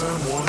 Firm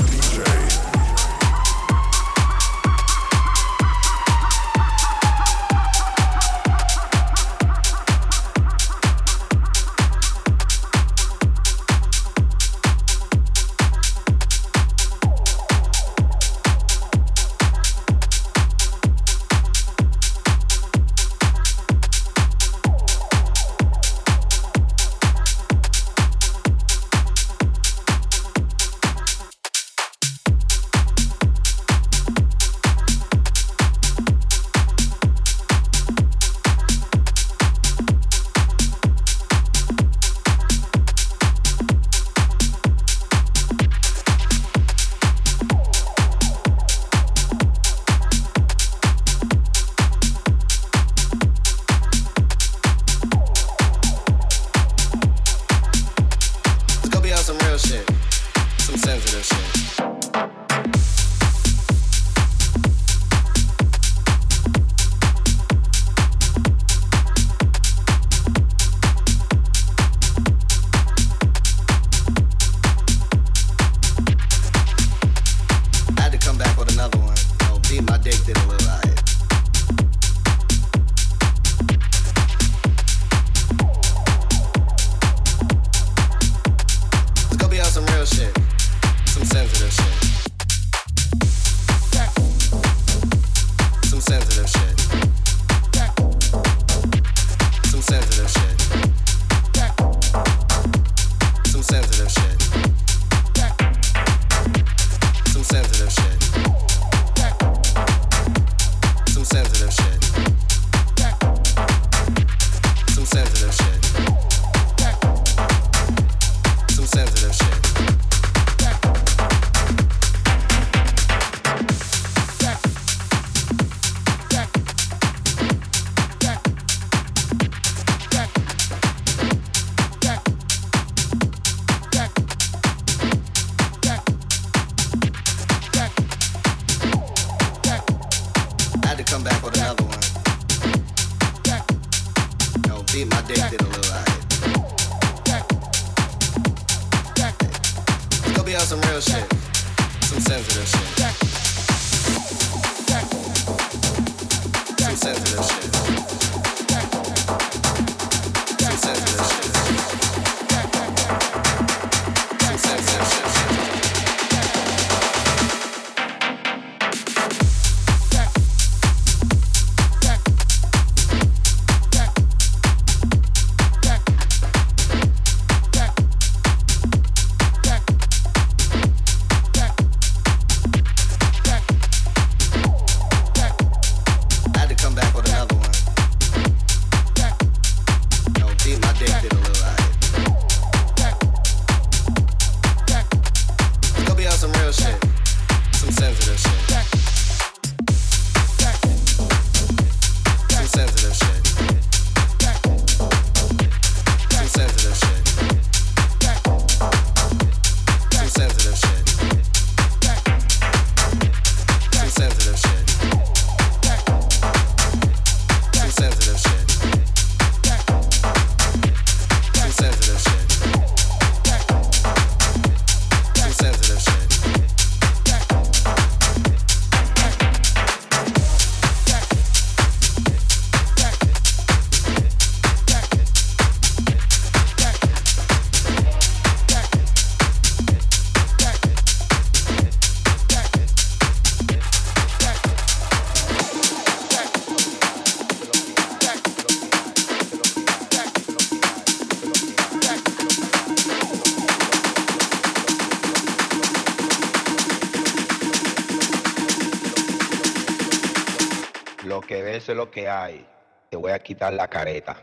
que hay. Te voy a quitar la careta.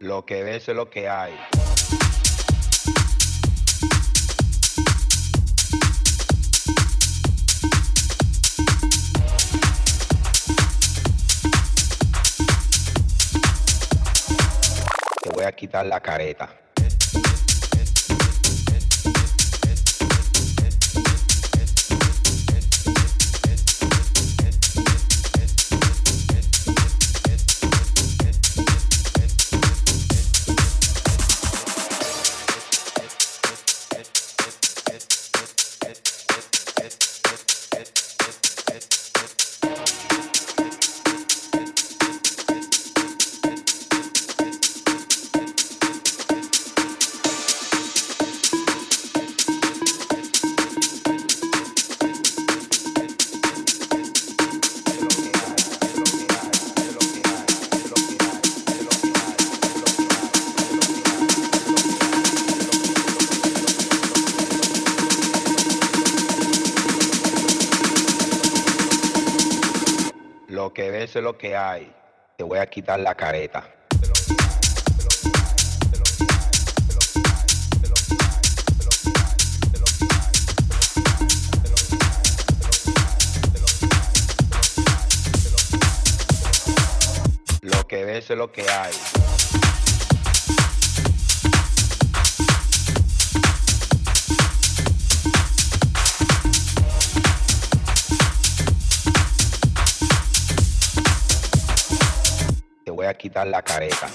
Lo que ves es lo que hay. La careta. Lo que hay. Te voy a quitar la careta. Lo que ves es lo que hay. Quitar la careta.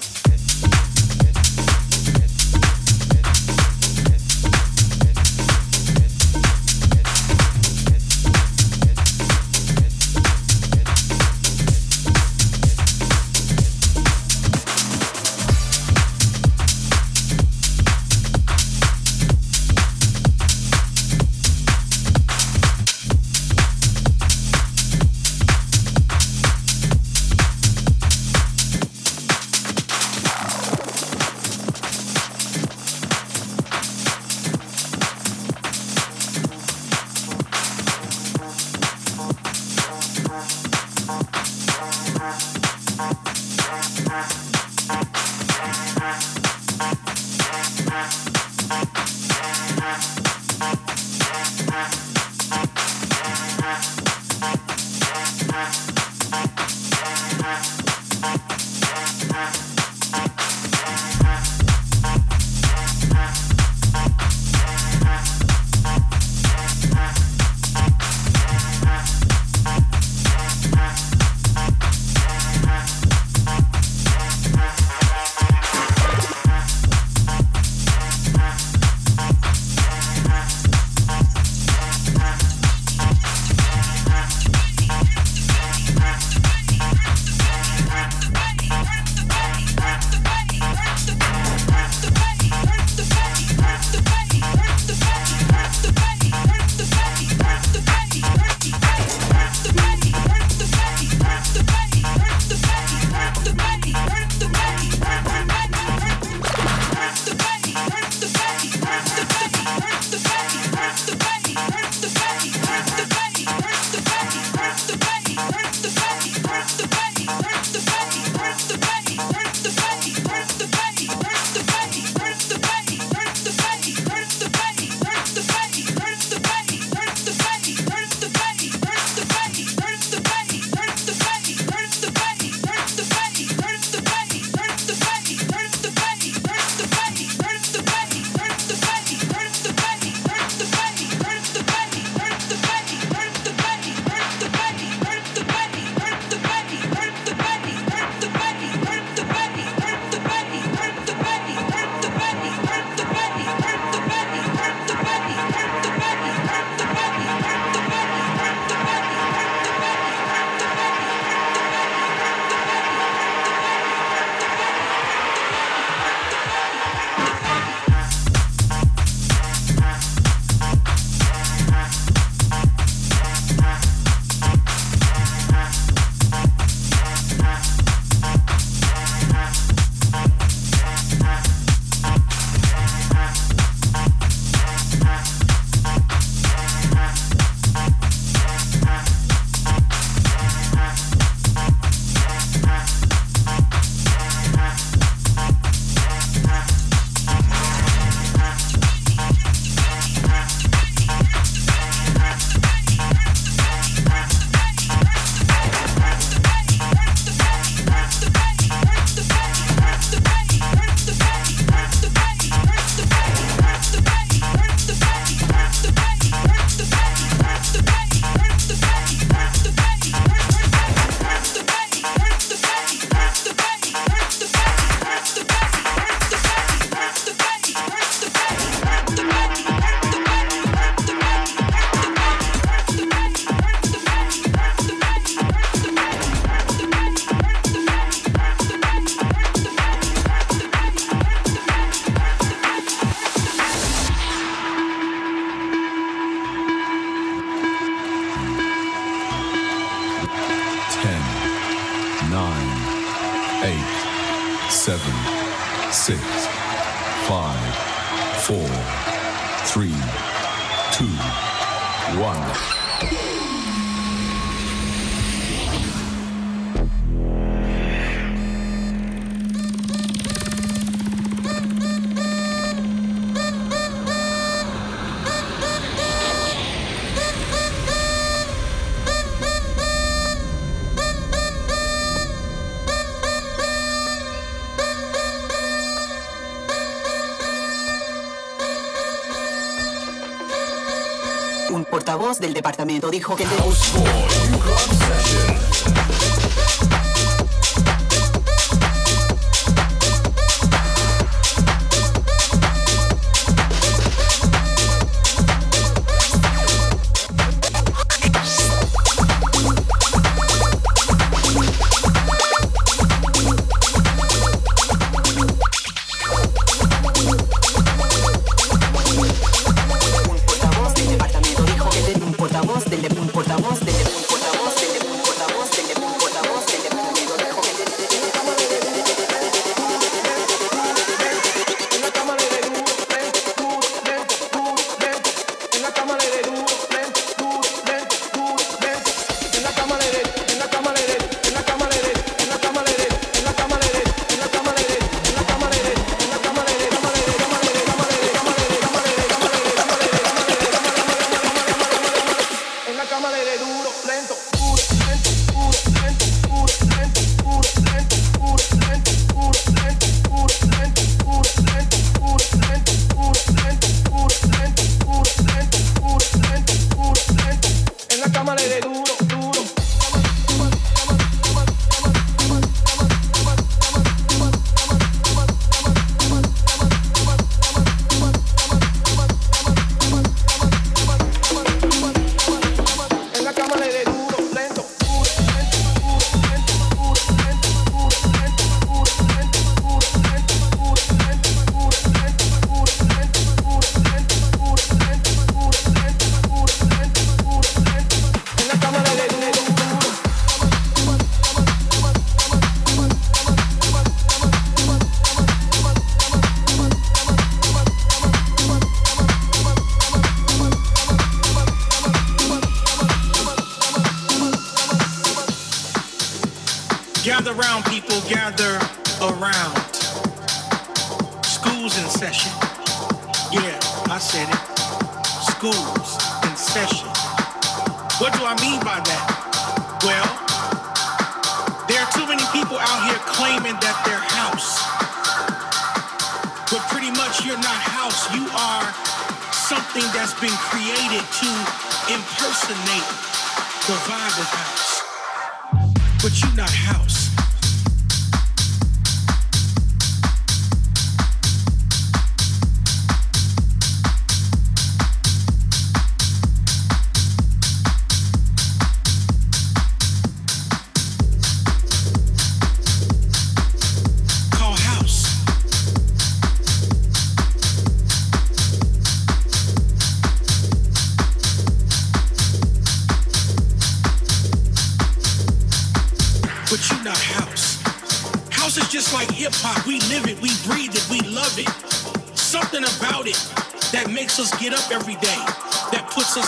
Del departamento dijo que...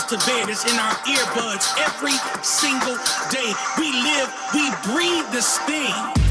to bed. It's in our earbuds every single day. We live, we breathe this thing.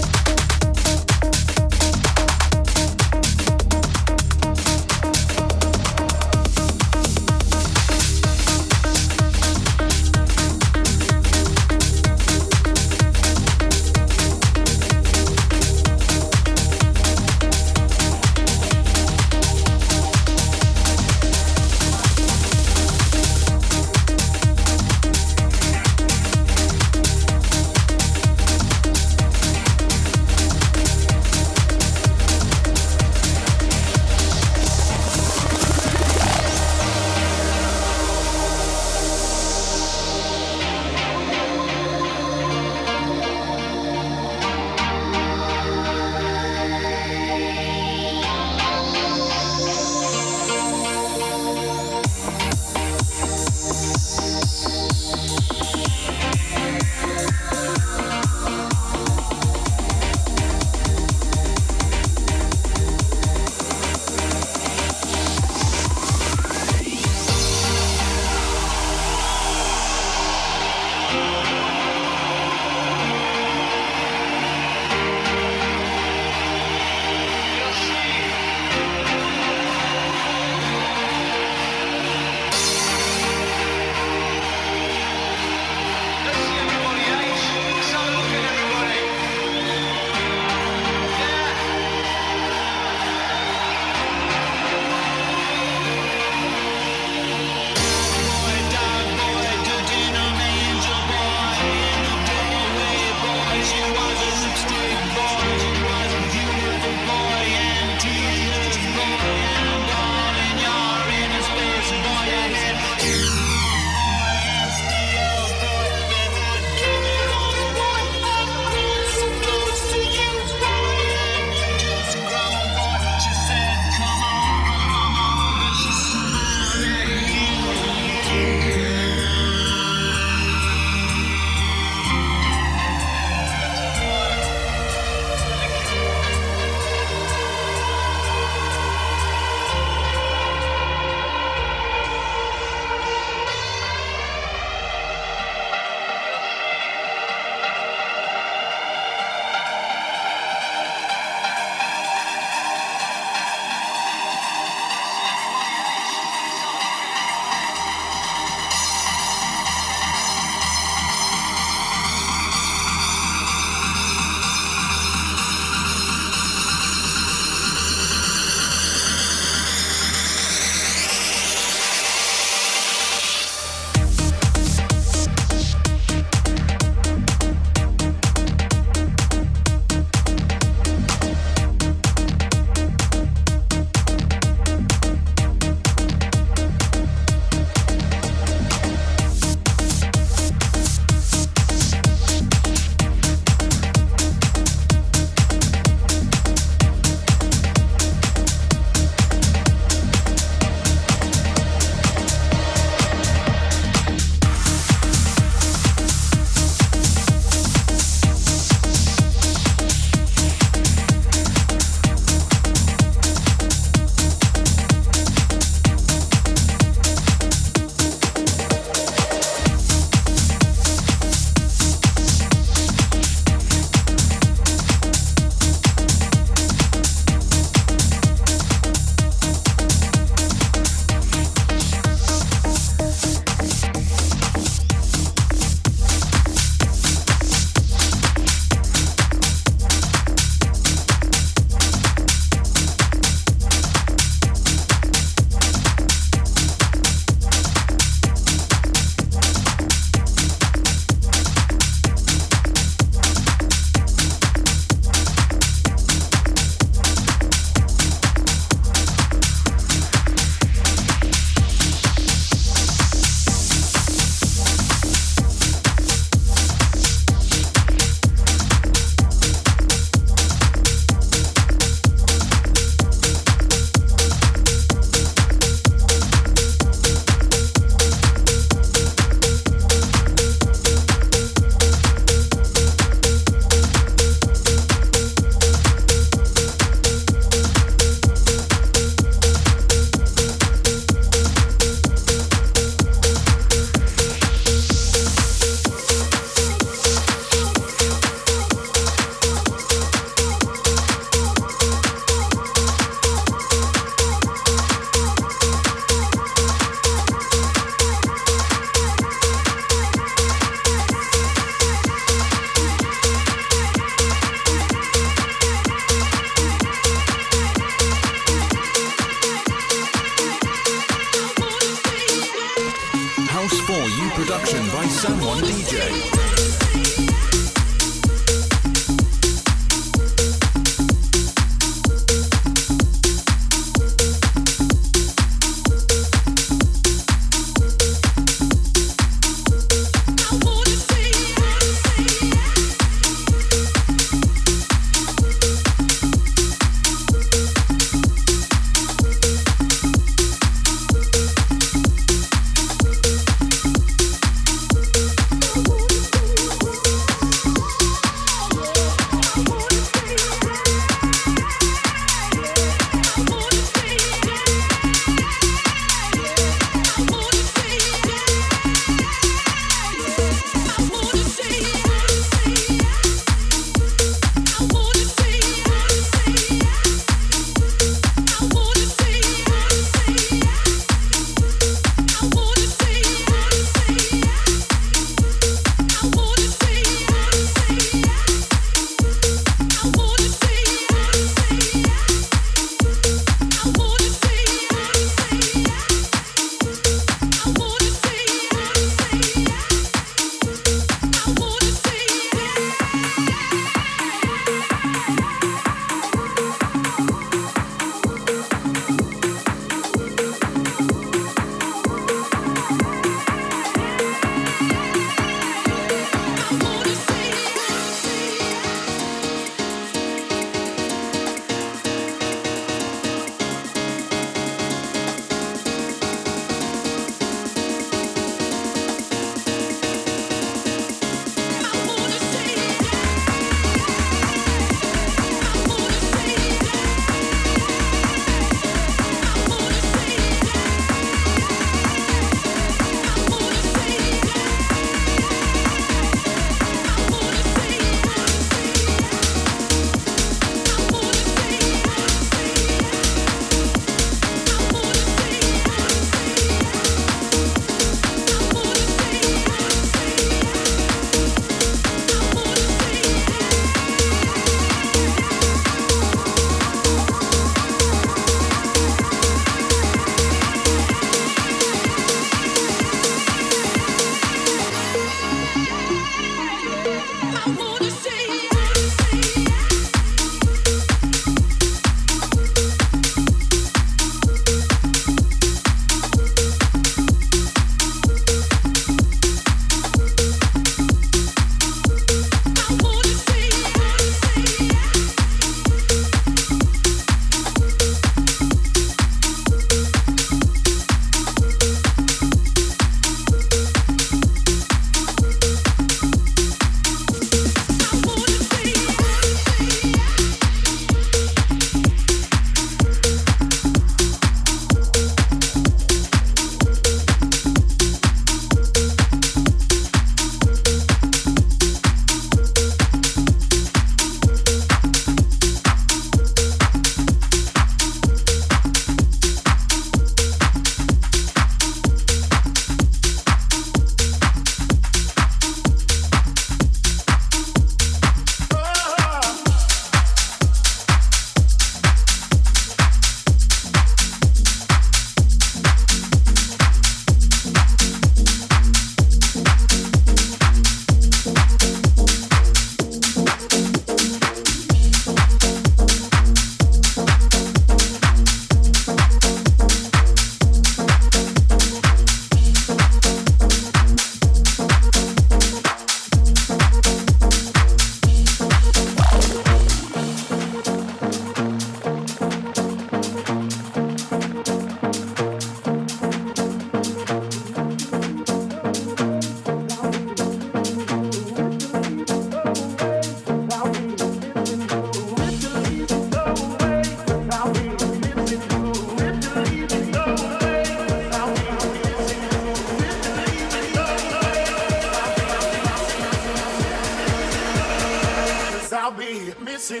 I'll be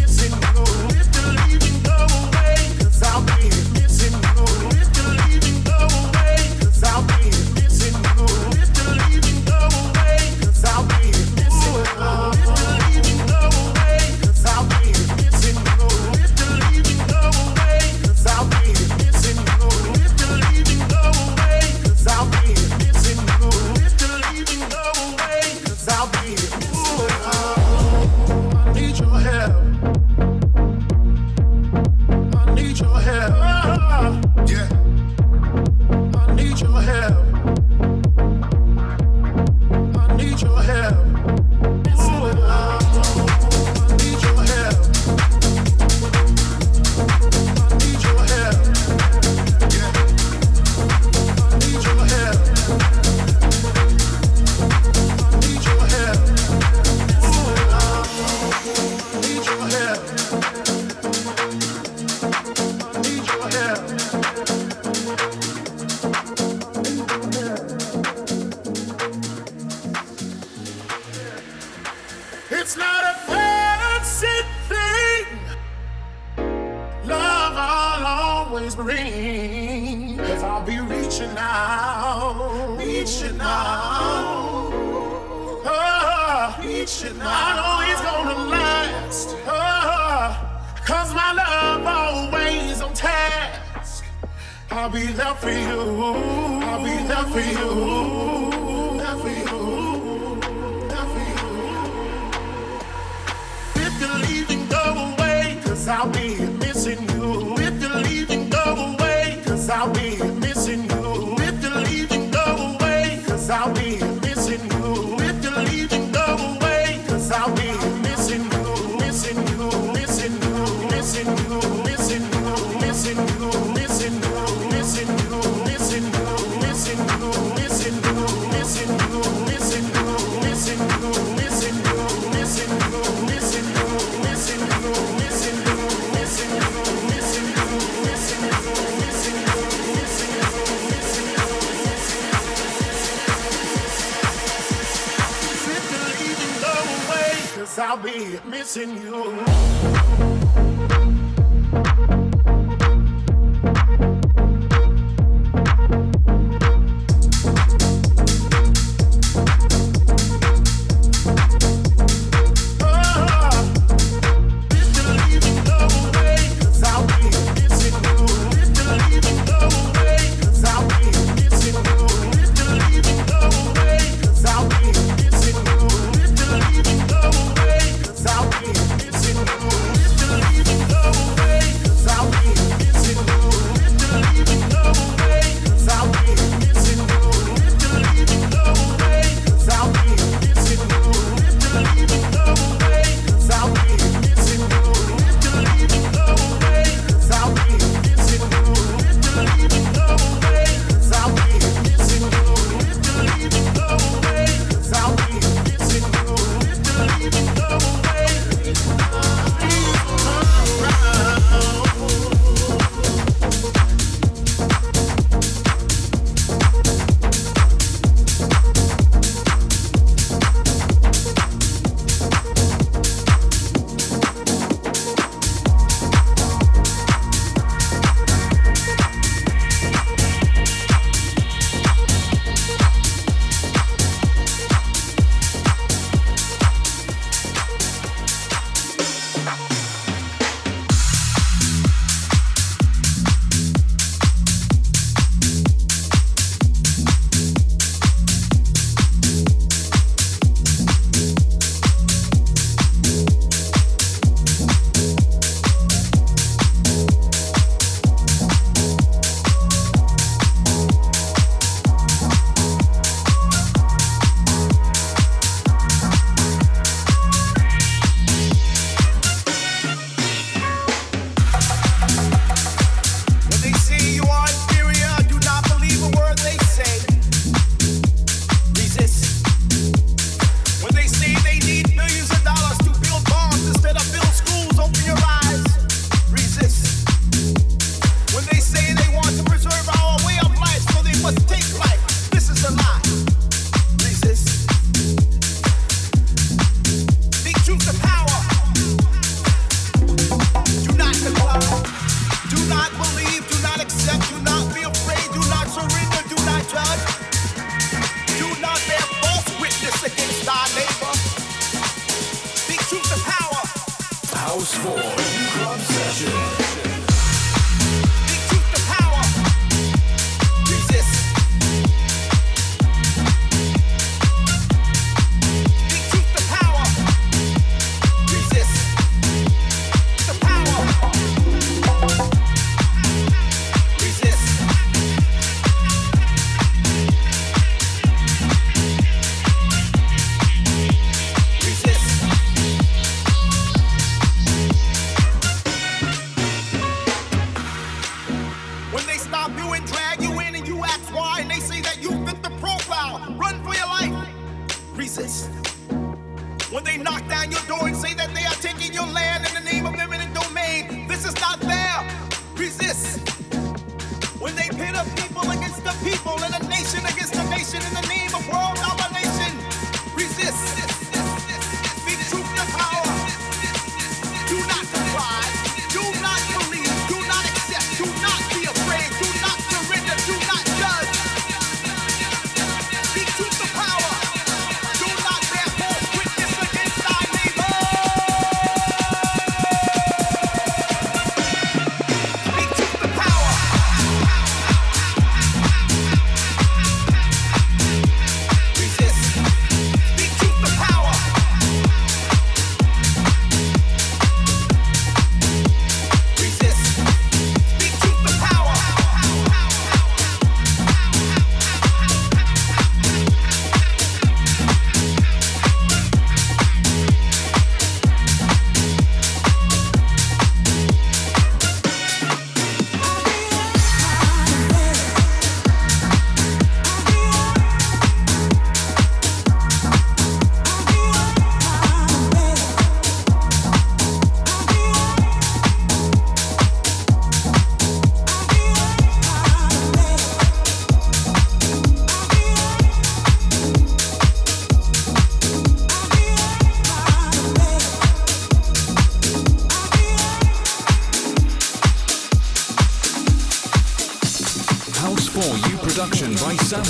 missing you. With leaving, go away. Cause I'll be missing you. I'll be missing you.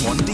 One.